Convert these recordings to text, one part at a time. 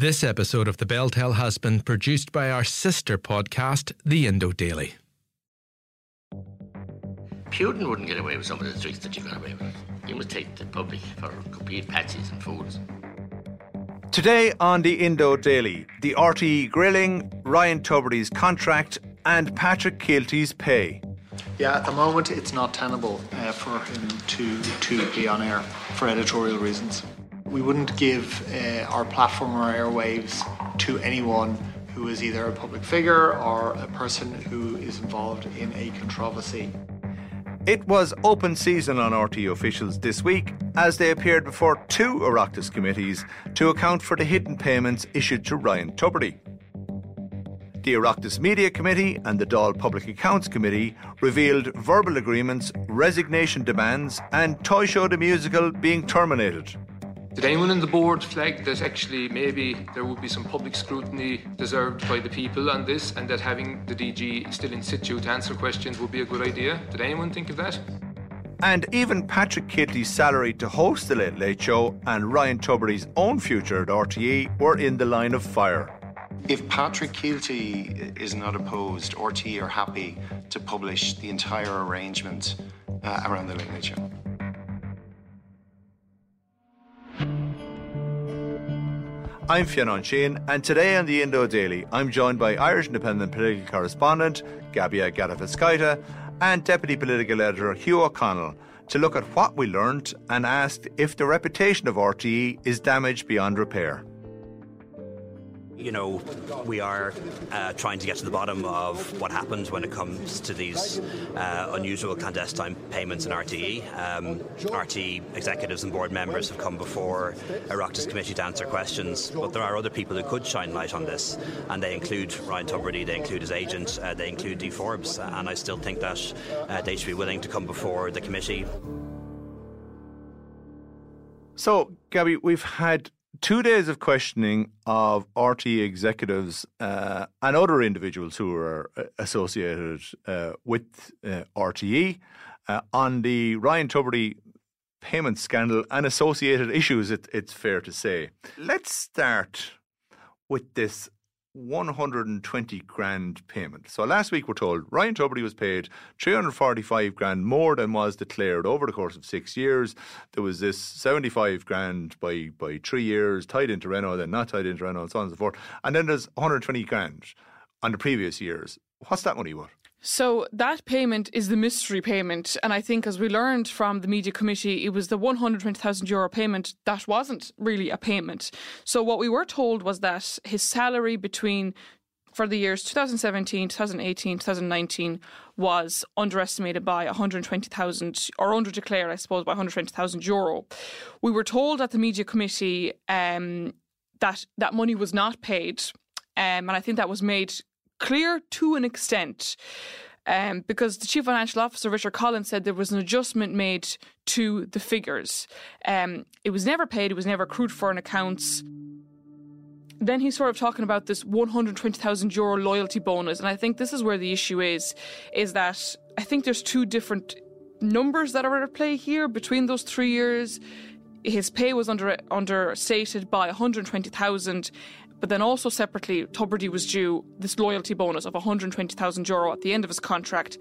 This episode of The Bell Tell has been produced by our sister podcast, The Indo Daily. Putin wouldn't get away with some of the tricks that you got away with. You must take the public for complete patsies and fools. Today on the Indo Daily, the RTE grilling, Ryan Tubridy's contract, and Patrick Kielty's pay. Yeah, at the moment it's not tenable uh, for him to to be on air for editorial reasons. We wouldn't give uh, our platform or airwaves to anyone who is either a public figure or a person who is involved in a controversy. It was open season on RTE officials this week as they appeared before two Oireachtas committees to account for the hidden payments issued to Ryan Tubridy. The Oireachtas Media Committee and the Dáil Public Accounts Committee revealed verbal agreements, resignation demands, and Toy Show the Musical being terminated. Did anyone on the board flag that actually maybe there would be some public scrutiny deserved by the people on this and that having the DG still in situ to answer questions would be a good idea? Did anyone think of that? And even Patrick Kielty's salary to host the Late Late Show and Ryan Tubridy's own future at RTE were in the line of fire. If Patrick Kielty is not opposed, RTE are happy to publish the entire arrangement uh, around the Late Late Show. I'm Fionn Sheahan, and today on the Indo Daily, I'm joined by Irish Independent political correspondent Gabija Gataveckaite and Deputy Political Editor Hugh O'Connell to look at what we learned and ask if the reputation of RTE is damaged beyond repair you know, we are uh, trying to get to the bottom of what happens when it comes to these uh, unusual clandestine payments in RTE. Um, RTE executives and board members have come before Oireachtas committee to answer questions, but there are other people who could shine light on this, and they include Ryan Tubridy, they include his agent, uh, they include Dee Forbes, and I still think that uh, they should be willing to come before the committee. So, Gabby, we've had two days of questioning of RTE executives uh, and other individuals who are uh, associated uh, with uh, RTE uh, on the Ryan Tubridy payment scandal and associated issues, it, it's fair to say. Let's start with this 120 grand payment. So last week we're told Ryan Tubridy was paid 345 grand more than was declared over the course of six years. There was this 75 grand by, by three years tied into Renault, then not tied into Renault, and so on and so forth. And then there's 120 grand on the previous years. What's that money worth? So that payment is the mystery payment. And I think, as we learned from the media committee, it was the 120,000 euro payment that wasn't really a payment. So what we were told was that his salary between for the years 2017, 2018, 2019 was underestimated by 120,000 or underdeclared, I suppose, by 120,000 euro. We were told at the media committee um, that that money was not paid. Um, and I think that was made clear to an extent. Um, because the chief financial officer Richard Collins said there was an adjustment made to the figures. Um, it was never paid; it was never accrued for in accounts. Then he's sort of talking about this 120,000 euro loyalty bonus, and I think this is where the issue is: is that I think there's two different numbers that are at play here between those three years. His pay was under understated by 120,000, but then also separately, Tubridy was due this loyalty bonus of 120,000 euro at the end of his contract.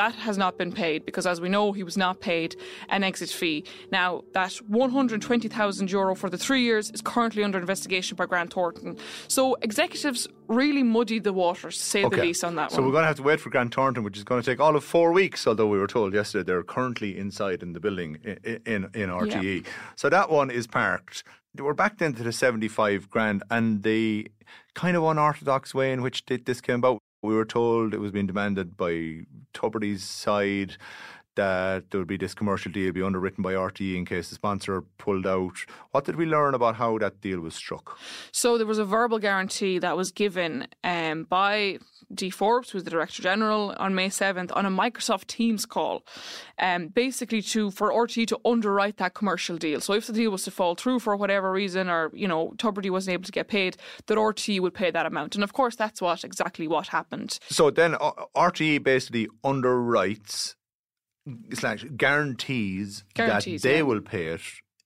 That has not been paid because, as we know, he was not paid an exit fee. Now, that 120,000 euro for the three years is currently under investigation by Grant Thornton. So executives really muddied the waters, to say the least, on that so one. So, we're going to have to wait for Grant Thornton, which is going to take all of four weeks. Although we were told yesterday they're currently inside in the building in in, in RTE. So that one is parked. We're back then to the seventy-five grand and the kind of unorthodox way in which this came about. We were told it was being demanded by Tubridy's side that there would be this commercial deal be underwritten by RTE in case the sponsor pulled out. What did we learn about how that deal was struck? So there was a verbal guarantee that was given um, by Dee Forbes, who was the Director General, on May 7th on a Microsoft Teams call, um, basically to for RTE to underwrite that commercial deal. So if the deal was to fall through for whatever reason, or you know Tubridy wasn't able to get paid, that RTE would pay that amount. And of course, that's what exactly what happened. So then uh, RTE basically underwrites slash guarantees, Guarantees, that they yeah. will pay it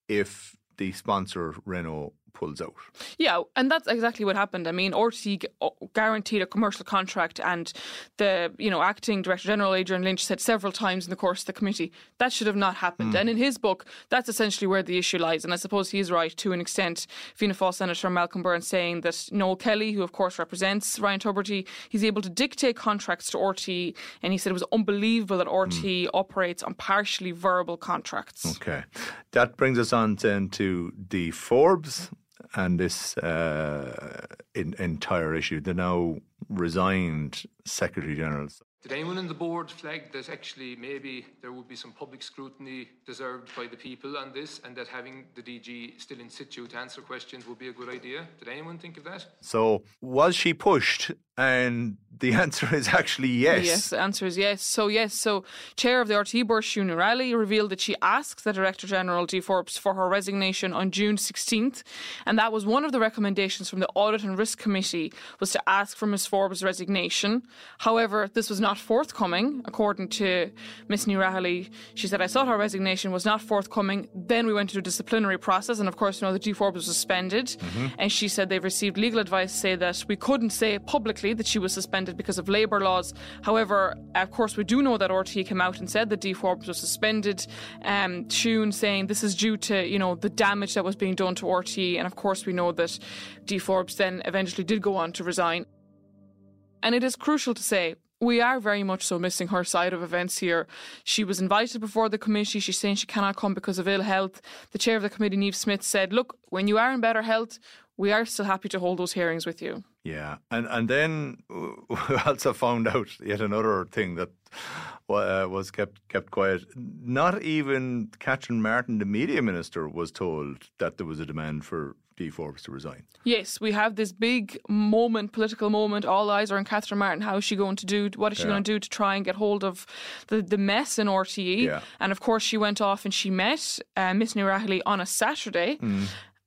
if the sponsor Renault pulls out. Yeah, and that's exactly what happened. I mean, uh, guaranteed a commercial contract, and the you know acting director general Adrian Lynch said several times in the course of the committee that should have not happened. Hmm. And in his book, that's essentially where the issue lies. And I suppose he is right to an extent. Fianna Fáil Senator Malcolm Byrne saying that Noel Kelly, who of course represents Ryan Tubridy, he's able to dictate contracts to RTE, and he said it was unbelievable that RTE operates on partially verbal contracts. Okay. That brings us on then to the Forbes and this uh, in, entire issue. The now resigned Secretary General. Did anyone on the board flag that actually maybe there would be some public scrutiny deserved by the people on this and that having the DG still in situ to answer questions would be a good idea? Did anyone think of that? So was she pushed? And the answer is actually yes. Yes, the answer is yes. So, yes, so Chair of the RT board, Siún Ní Raghallaigh, revealed that she asked the Director General, Dee Forbes, for her resignation on June 16th. And that was one of the recommendations from the Audit and Risk Committee, was to ask for Ms. Forbes' resignation. However, this was not forthcoming, according to Ms. Ní Raghallaigh. She said, I thought her resignation was not forthcoming. Then we went to a disciplinary process. And of course, you know, the Dee Forbes was suspended. And she said they've received legal advice to say that we couldn't say publicly that she was suspended because of labour laws. However, of course, we do know that RT came out and said that Dee Forbes was suspended. Um, Tune saying this is due to you know the damage that was being done to RT, and of course we know that Dee Forbes then eventually did go on to resign. And it is crucial to say we are very much so missing her side of events here. She was invited before the committee. She's saying she cannot come because of ill health. The chair of the committee, Niamh Smyth, said, Look, when you are in better health, we are still happy to hold those hearings with you. Yeah, and and then we also found out yet another thing that uh, was kept kept quiet. Not even Catherine Martin, the media minister, was told that there was a demand for Dee Forbes to resign. Yes, we have this big moment, political moment. All eyes are on Catherine Martin. How is she going to do? What is she Yeah. going to do to try and get hold of the, the mess in RTE? Yeah. And of course, she went off and she met uh, Miss Ní Raghallaigh on a Saturday. Mm.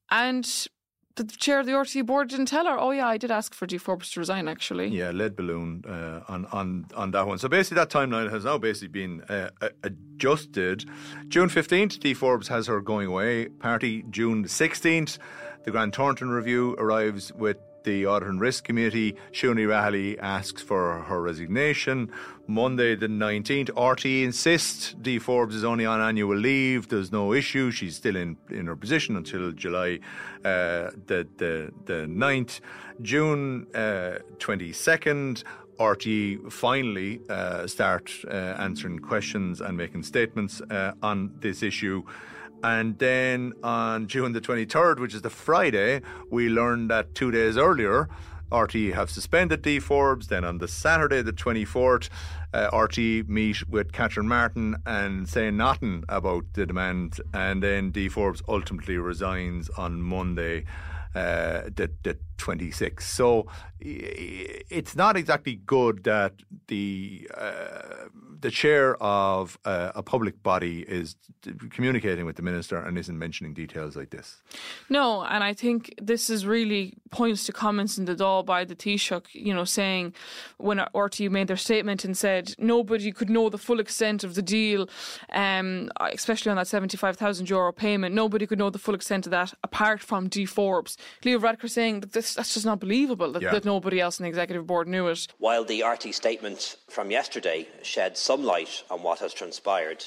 And the chair of the RTE board didn't tell her, oh, yeah, I did ask for Dee Forbes to resign, actually. Yeah, lead balloon uh, on on on that one. So basically, that timeline has now basically been uh, uh, adjusted. June fifteenth, Dee Forbes has her going away party. June sixteenth, the Grant Thornton review arrives with. The Audit and Risk Committee, Siún Ní Raghallaigh asks for her resignation. Monday, the 19th, RT insists Dee Forbes is only on annual leave. There's no issue. She's still in, in her position until July uh, the, the, the 9th. June uh, 22nd, RT finally uh, start uh, answering questions and making statements uh, on this issue. And then on June the 23rd, which is the Friday, we learned that two days earlier, RT have suspended Dee Forbes. Then on the Saturday, the 24th, uh, RT meet with Catherine Martin and say nothing about the demand. And then Dee Forbes ultimately resigns on Monday, uh, the, the 26th. So it's not exactly good that the uh, the chair of uh, a public body is communicating with the minister and isn't mentioning details like this. No, and I think this is really points to comments in the Dáil by the Taoiseach, you know, saying when RT made their statement and said said nobody could know the full extent of the deal, um, especially on that 75,000 euro payment. Nobody could know the full extent of that apart from Dee Forbes. Leo Varadkar saying that this, that's just not believable that, yeah. that nobody else in the executive board knew it. While the RT statement from yesterday shed some light on what has transpired,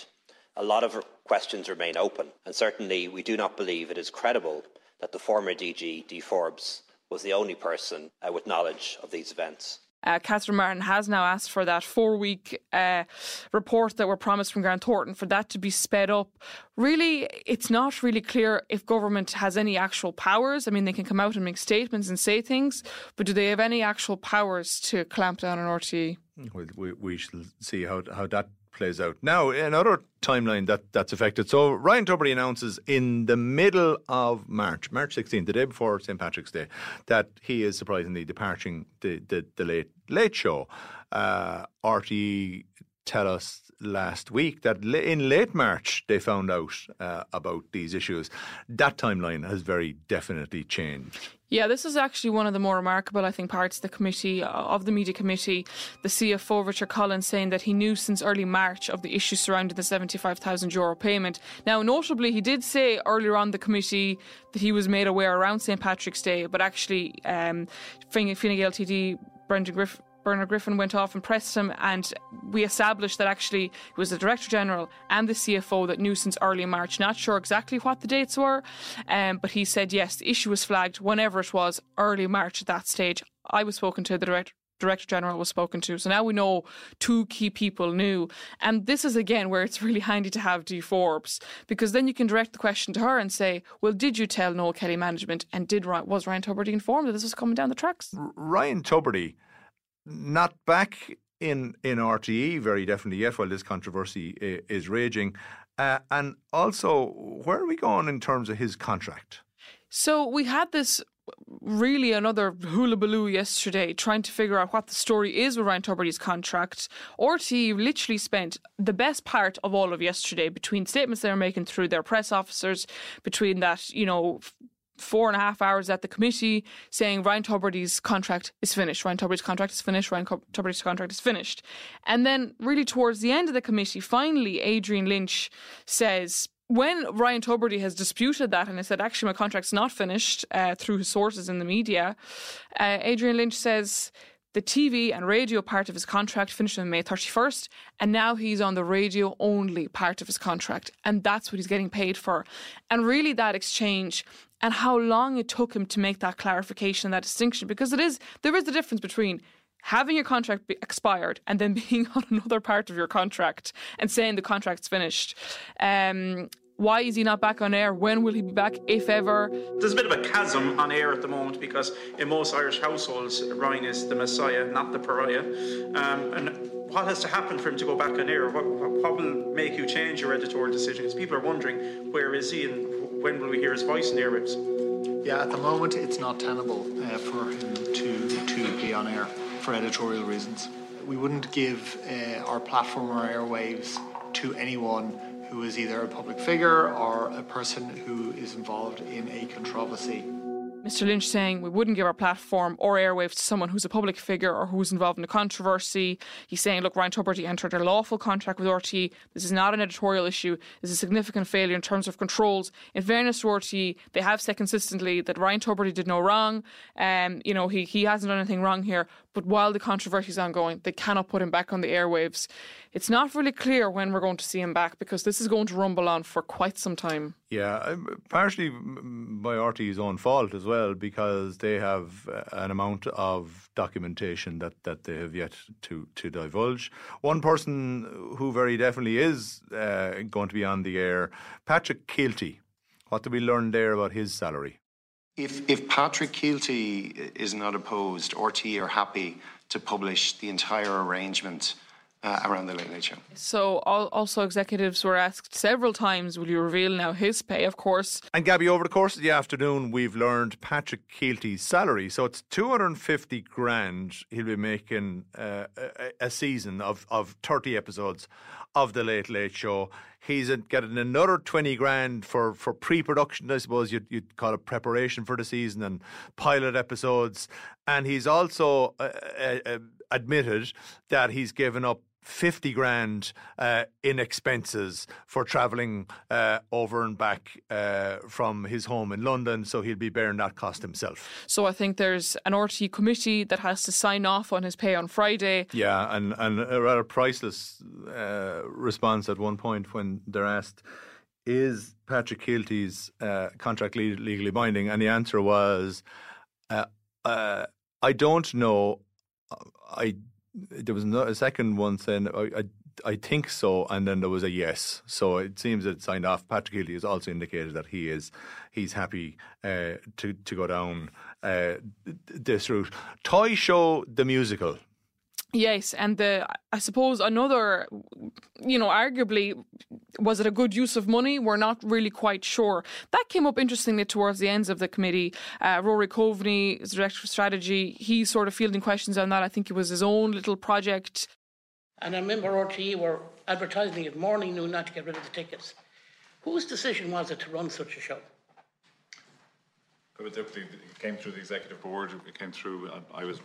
a lot of questions remain open, and certainly we do not believe it is credible that the former DG, Dee Forbes, was the only person uh, with knowledge of these events. Uh, Catherine Martin has now asked for that four week uh, report that were promised from Grant Thornton for that to be sped up. Really, it's not really clear if government has any actual powers. I mean, they can come out and make statements and say things, but do they have any actual powers to clamp down on RTE? We, we, we shall see how, how that plays out. Now, another timeline that, that's affected. So, Ryan Tubridy announces in the middle of March, March 16th, the day before St. Patrick's Day, that he is surprisingly departing the, the, the late, late show. Uh, RTE tell us last week that in late March they found out uh, about these issues. That timeline has very definitely changed. Yeah, this is actually one of the more remarkable, I think, parts of the committee, uh, of the media committee. The CFO, Richard Collins, saying that he knew since early March of the issues surrounding the 75,000 euro payment. Now, notably, he did say earlier on the committee that he was made aware around St. Patrick's Day, but actually, um, Fine Gael TD Brendan Griffin Brendan Griffin went off and pressed him, and we established that actually it was the Director General and the CFO that knew since early March. Not sure exactly what the dates were, um, but he said yes, the issue was flagged whenever it was early March at that stage. I was spoken to, the Director. Director General was spoken to. So now we know two key people knew. And this is again where it's really handy to have Dee Forbes because then you can direct the question to her and say, well, did you tell Noel Kelly management and did was Ryan Tubridy informed that this was coming down the tracks? Ryan Tubridy not back in in RTE very definitely yet while this controversy is raging. Uh, and also, where are we going in terms of his contract? So we had this really another hullabaloo yesterday trying to figure out what the story is with Ryan Tubridy's contract. RTE literally spent the best part of all of yesterday between statements they were making through their press officers, between that, you know, four and a half hours at the committee saying Ryan Tubridy's contract is finished. Ryan Tubridy's contract is finished. Ryan Tubridy's contract is finished. And then, really, towards the end of the committee, finally, Adrian Lynch says, when Ryan Tubridy has disputed that and has said, actually, my contract's not finished uh, through his sources in the media, uh, Adrian Lynch says, the TV and radio part of his contract finished on May 31st, and now he's on the radio only part of his contract, and that's what he's getting paid for. And really, that exchange and how long it took him to make that clarification, that distinction, because it is there is a difference between having your contract expired and then being on another part of your contract and saying the contract's finished. Um, why is he not back on air? When will he be back, if ever? There's a bit of a chasm on air at the moment because in most Irish households, Ryan is the messiah, not the pariah. Um, and what has to happen for him to go back on air? What, what will make you change your editorial decisions? People are wondering where is he and when will we hear his voice in the airwaves? Yeah, at the moment it's not tenable uh, for him to to be on air for editorial reasons. We wouldn't give uh, our platform or airwaves to anyone who is either a public figure or a person who is involved in a controversy. Mr. Lynch saying we wouldn't give our platform or airwaves to someone who's a public figure or who's involved in a controversy. He's saying, look, Ryan Tubridy entered a lawful contract with RTE. This is not an editorial issue. This is a significant failure in terms of controls. In fairness to RTE, they have said consistently that Ryan Tubridy did no wrong. Um, you know, he, he hasn't done anything wrong here. But while the controversy is ongoing, they cannot put him back on the airwaves. It's not really clear when we're going to see him back because this is going to rumble on for quite some time. Yeah, partially by RTE's own fault as well because they have uh, an amount of documentation that, that they have yet to, to divulge. One person who very definitely is uh, going to be on the air, Patrick Kielty. What did we learn there about his salary? If, if Patrick Kielty is not opposed, RTE are happy to publish the entire arrangement uh, around the Late Late Show. So, also executives were asked several times, will you reveal now his pay, of course? And Gabby, over the course of the afternoon, we've learned Patrick Kielty's salary. So it's 250 grand he'll be making uh, a, a, season of, of 30 episodes of the Late Late Show. He's getting another 20 grand for, for pre production, I suppose you'd, you'd call it preparation for the season and pilot episodes. And he's also uh, uh, uh admitted that he's given up 50 grand uh, in expenses for travelling uh, over and back uh, from his home in London, so he'll be bearing that cost himself. So I think there's an RT committee that has to sign off on his pay on Friday. Yeah, and, and a rather priceless uh, response at one point when they're asked, is Patrick Kielty's uh, contract legally binding? And the answer was, uh, I don't know. I there was a second one saying I, I, I think so, and then there was a yes. So it seems that signed off. Patrick Kielty has also indicated that he is he's happy uh, to to go down uh, this route. Toy Show the musical Yes, and the I suppose another, you know, arguably, was it a good use of money? We're not really quite sure. That came up interestingly towards the ends of the committee. Uh, Rory Coveney is director of strategy. he sort of fielding questions on that. I think it was his own little project. And I remember RTE were advertising it morning, noon, not to get rid of the tickets. Whose decision was it to run such a show? It came through the executive board. It came through. I was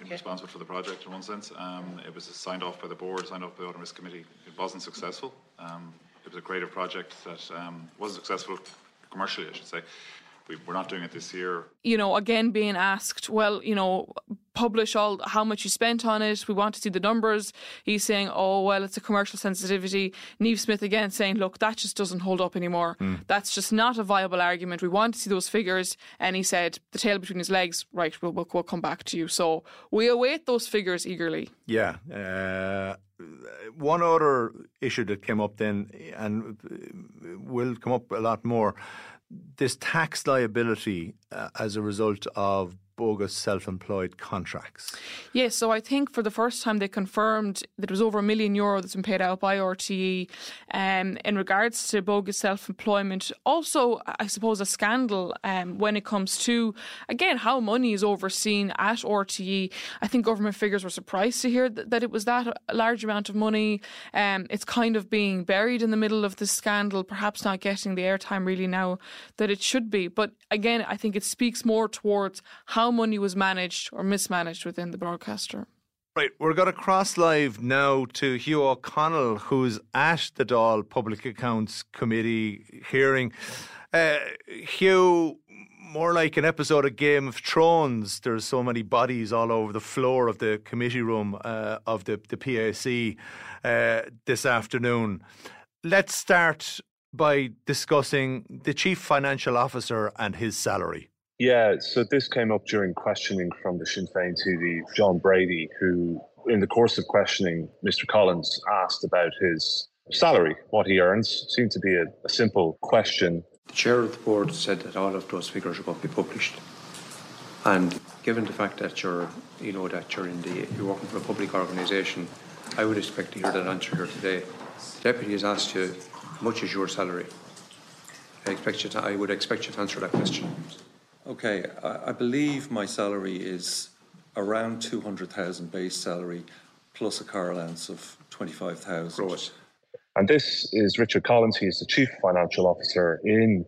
okay. responsible for the project in one sense. Um, it was signed off by the board, signed off by the Audit Risk Committee. It wasn't successful. Um, it was a creative project that um, wasn't successful commercially, I should say we, are not doing it this year. You know, again, being asked, well, you know, publish all how much you spent on it. We want to see the numbers. He's saying, oh, well, it's a commercial sensitivity. Niamh Smyth again saying, look, that just doesn't hold up anymore. Mm. That's just not a viable argument. We want to see those figures. And he said, the tail between his legs, right, we'll, we'll, we'll come back to you. So we await those figures eagerly. Yeah. Uh, one other issue that came up then, and will come up a lot more this tax liability uh, as a result of bogus self-employed contracts. Yes, so I think for the first time they confirmed that it was over a million euro that's been paid out by RTE um, in regards to bogus self-employment. Also, I suppose a scandal um, when it comes to again how money is overseen at RTE. I think government figures were surprised to hear that, that it was that large amount of money. Um, it's kind of being buried in the middle of this scandal, perhaps not getting the airtime really now that it should be. But again, I think it speaks more towards how how money was managed or mismanaged within the broadcaster. Right, we're going to cross live now to Hugh O'Connell, who's at the Dáil Public Accounts Committee hearing. Uh, Hugh, more like an episode of Game of Thrones. There's so many bodies all over the floor of the committee room uh, of the, the PAC uh, this afternoon. Let's start by discussing the chief financial officer and his salary. Yeah, so this came up during questioning from the Sinn Féin TD, John Brady, who, in the course of questioning, Mr. Collins asked about his salary, what he earns. Seemed to be a, a simple question. The chair of the board said that all of those figures are going to be published. And given the fact that you're, you know, that you're in the, you're working for a public organisation, I would expect to hear that answer here today. The deputy has asked you, much is your salary? I expect you to, I would expect you to answer that question. Okay, I, I believe my salary is around 200,000 base salary plus a car allowance of 25,000. Right. And this is Richard Collins. He's the Chief Financial Officer in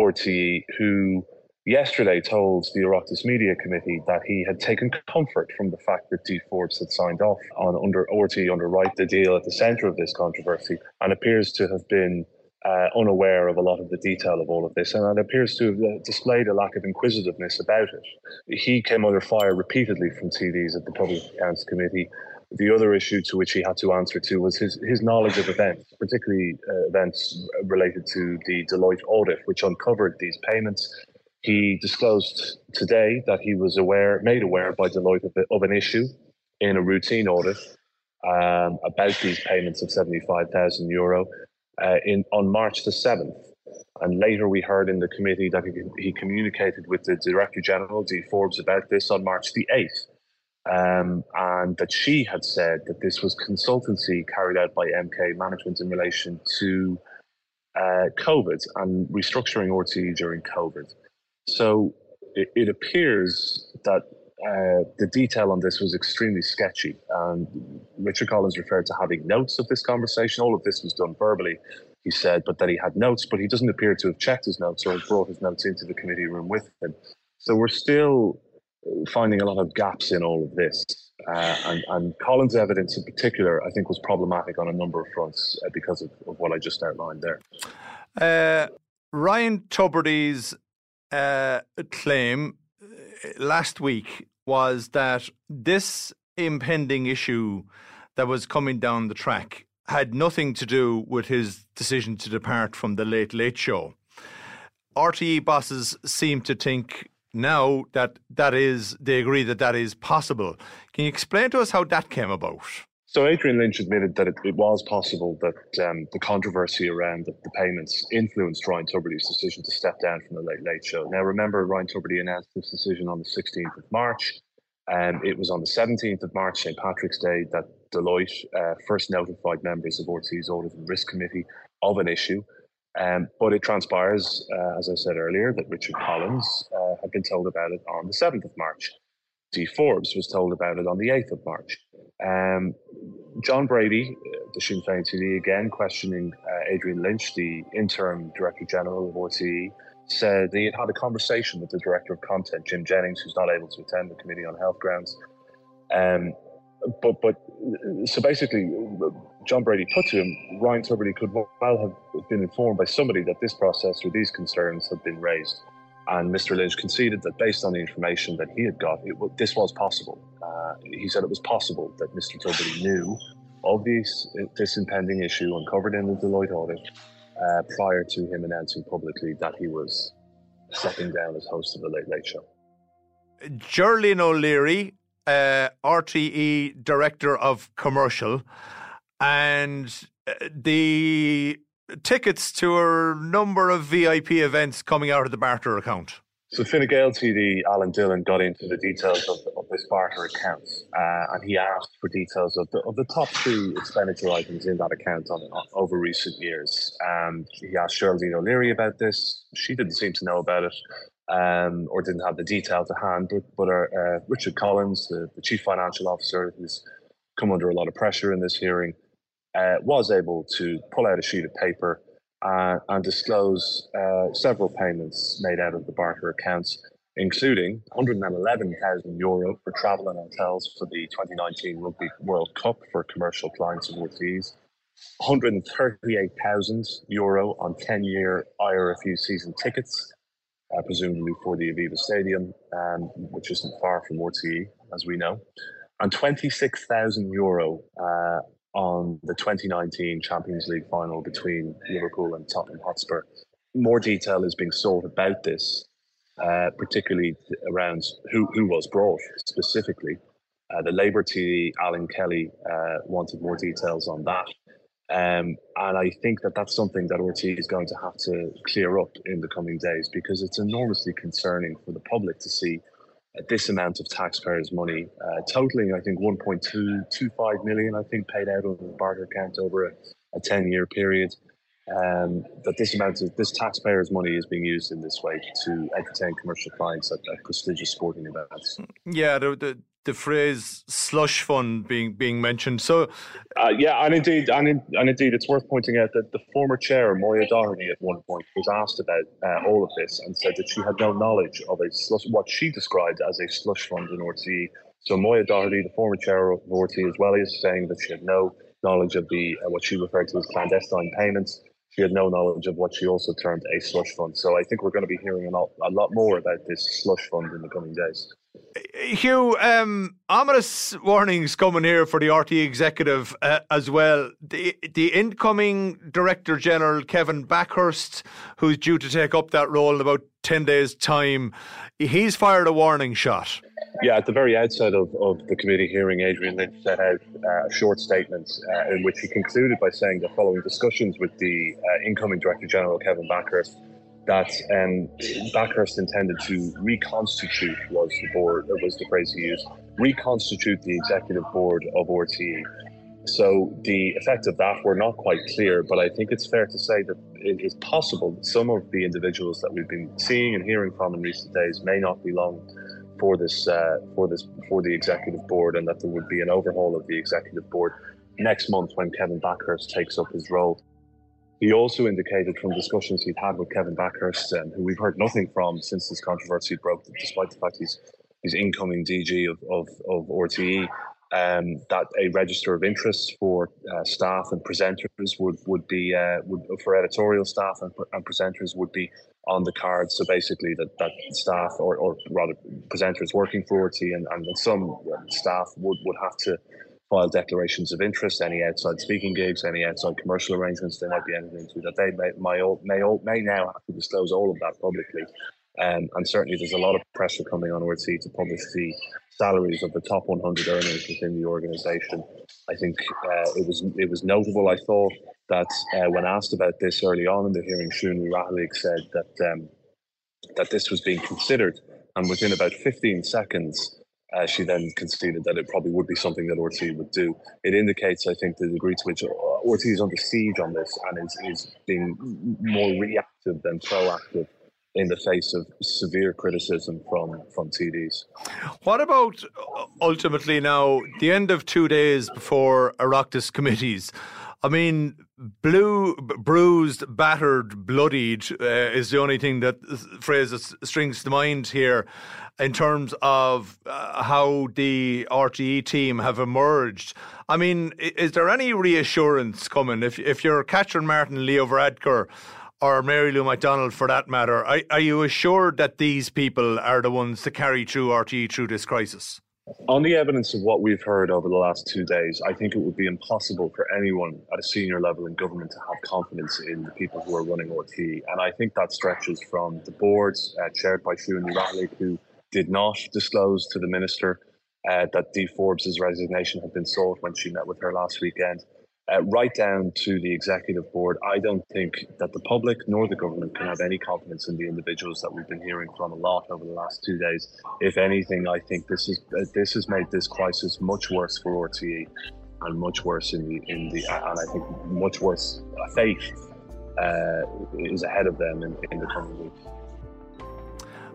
RTE, who yesterday told the Oireachtas Media Committee that he had taken comfort from the fact that Dee Forbes had signed off on under RTE underwrite the deal at the centre of this controversy and appears to have been uh, unaware of a lot of the detail of all of this, and it appears to have uh, displayed a lack of inquisitiveness about it. He came under fire repeatedly from TDs at the Public Accounts Committee. The other issue to which he had to answer to was his, his knowledge of events, particularly uh, events related to the Deloitte audit, which uncovered these payments. He disclosed today that he was aware, made aware by Deloitte of, of an issue in a routine audit um, about these payments of 75,000 euro uh, in on March the 7th. And later we heard in the committee that he, he communicated with the Director General, Dee Forbes, about this on March the 8th. Um, and that she had said that this was consultancy carried out by NK Management in relation to uh, COVID and restructuring RTE during COVID. So it, it appears that uh, the detail on this was extremely sketchy. And Richard Collins referred to having notes of this conversation. All of this was done verbally, he said, but that he had notes, but he doesn't appear to have checked his notes or brought his notes into the committee room with him. So we're still finding a lot of gaps in all of this. Uh, and, and, Collins' evidence in particular, I think, was problematic on a number of fronts uh, because of, of, what I just outlined there. Uh, Ryan Tubridy's uh, claim last week was that this impending issue that was coming down the track had nothing to do with his decision to depart from the Late Late Show. RTE bosses seem to think now that that is they agree that that is possible. Can you explain to us how that came about? So Adrian Lynch admitted that it, it was possible that um, the controversy around the, the, payments influenced Ryan Tubridy's decision to step down from the Late Late Show. Now, remember, Ryan Tubridy announced this decision on the 16th of March. and um, it was on the 17th of March, St. Patrick's Day, that Deloitte uh, first notified members of RTE's Audit and Risk Committee of an issue. Um, but it transpires, uh, as I said earlier, that Richard Collins uh, had been told about it on the 7th of March. Dee Forbes was told about it on the 8th of March. Um, John Brady, uh, the Sinn Féin TD, again questioning uh, Adrian Lynch, the interim Director General of RTE, said he had had a conversation with the Director of Content, Jim Jennings, who's not able to attend the Committee on Health grounds. Um, but but so basically, John Brady put to him, Ryan Tubridy could well have been informed by somebody that this process or these concerns had been raised. And Mr. Lynch conceded that based on the information that he had got, it, this was possible. Uh, he said it was possible that Mr. Tubridy knew of this, this impending issue uncovered in the Deloitte audit uh, prior to him announcing publicly that he was stepping down as host of the Late Late Show. Geraldine O'Leary, uh, RTE Director of Commercial, and uh, the tickets to a number of VIP events coming out of the barter account. So Fine Gael TD Alan Dillon got into the details of, of this barter account, uh, and he asked for details of the, of the top two expenditure items in that account on, on over recent years. And he asked Geraldine O'Leary about this. She didn't seem to know about it um, or didn't have the detail to hand. But, but uh, Richard Collins, the, the, chief financial officer, who's come under a lot of pressure in this hearing, uh, was able to pull out a sheet of paper uh, and disclose uh, several payments made out of the barter accounts, including 111,000 euro for travel and hotels for the 2019 Rugby World Cup for commercial clients of RTEs. 138,000 euro on 10 year IRFU season tickets uh, presumably for the Aviva Stadium, um, which isn't far from RTE, as we know, and 26,000 euro uh, on the 2019 Champions League final between Liverpool and Tottenham Hotspur. More detail is being sought about this, uh, particularly around who, who was brought specifically. Uh, the Labour TD, Alan Kelly, uh, wanted more details on that. Um, and I think that that's something that RTE is going to have to clear up in the coming days because it's enormously concerning for the public to see this amount of taxpayers' money, uh, totaling, I think, 1.225 million, I think, paid out on the barter account over a, a 10 year period. Um, that this amount of this taxpayers' money is being used in this way to entertain commercial clients at, at prestigious sporting events. Yeah, the, the, the phrase slush fund being being mentioned. So, uh, yeah, and indeed, and, in, and indeed, it's worth pointing out that the former chair, Moya Doherty, at one point was asked about uh, all of this and said that she had no knowledge of a slush, what she described as a slush fund in RTE. So, Moya Doherty, the former chair of RTE, as well, is saying that she had no knowledge of the uh, what she referred to as clandestine payments. She had no knowledge of what she also termed a slush fund. So, I think we're going to be hearing a lot, a lot more about this slush fund in the coming days. Hugh, um, ominous warnings coming here for the RT executive uh, as well. The the incoming Director General Kevin Bakhurst, who's due to take up that role in about ten days' time, he's fired a warning shot. Yeah, at the very outset of, of the committee hearing, Adrian Lynch set out uh, a short statement uh, in which he concluded by saying that following discussions with the uh, incoming Director General Kevin Bakhurst, that um, Bakhurst intended to reconstitute was the board was the phrase he used reconstitute the executive board of RTE. So the effect of that were not quite clear, but I think it's fair to say that it is possible that some of the individuals that we've been seeing and hearing from in recent days may not be long for this uh, for this for the executive board, and that there would be an overhaul of the executive board next month when Kevin Bakhurst takes up his role. He also indicated from discussions he'd had with Kevin Bakhurst, um, who we've heard nothing from since this controversy broke, despite the fact he's he's incoming DG of of, of RTE. Um, that a register of interest for uh, staff and presenters would would be uh, would for editorial staff and, and presenters would be on the card. So basically, that, that staff or, or rather presenters working for RTE and, and some staff would, would have to file declarations of interest, any outside speaking gigs, any outside commercial arrangements they might be entering into, that they may, may, may, may now have to disclose all of that publicly. Um, and certainly there's a lot of pressure coming on RTE to publish the salaries of the top 100 earners within the organisation. I think uh, it was it was notable. I thought that uh, when asked about this early on in the hearing, Ní Raghallaigh said that um, that this was being considered, and within about 15 seconds, uh, she then conceded that it probably would be something that RTE would do. It indicates, I think, the degree to which RTE is under siege on this and is, is being more reactive than proactive in the face of severe criticism from from TDs. What about uh, ultimately now the end of two days before Oireachtas committees? I mean, blue, bruised, battered, bloodied uh, is the only thing that phrase strings to mind here in terms of uh, how the RTE team have emerged. I mean, is there any reassurance coming if if you're Catherine Martin, Leo Varadkar, or Mary Lou McDonald for that matter? Are, are you assured that these people are the ones to carry through RTE through this crisis? On the evidence of what we've heard over the last two days, I think it would be impossible for anyone at a senior level in government to have confidence in the people who are running RTE. And I think that stretches from the boards uh, chaired by Ní Raghallaigh, who did not disclose to the minister uh, that Dee Forbes' resignation had been sought when she met with her last weekend, uh, right down to the executive board. I don't think that the public nor the government can have any confidence in the individuals that we've been hearing from a lot over the last two days. If anything, I think this is uh, this has made this crisis much worse for RTE and much worse in the in the and I think much worse. Uh, faith uh, is ahead of them in, in the coming weeks.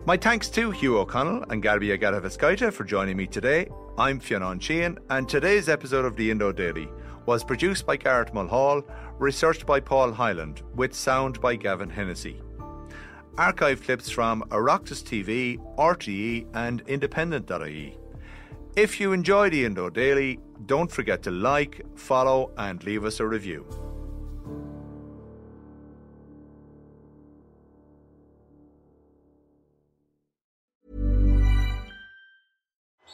My thanks to Hugh O'Connell and Gabija Gataveckaite for joining me today. I'm Fionn Sheahan, and today's episode of the Indo Daily was produced by Garrett Mulhall, researched by Paul Hyland, with sound by Gavin Hennessy. Archive clips from Oireachtas TV, RTE, and Independent.ie. If you enjoy the Indo Daily, don't forget to like, follow, and leave us a review.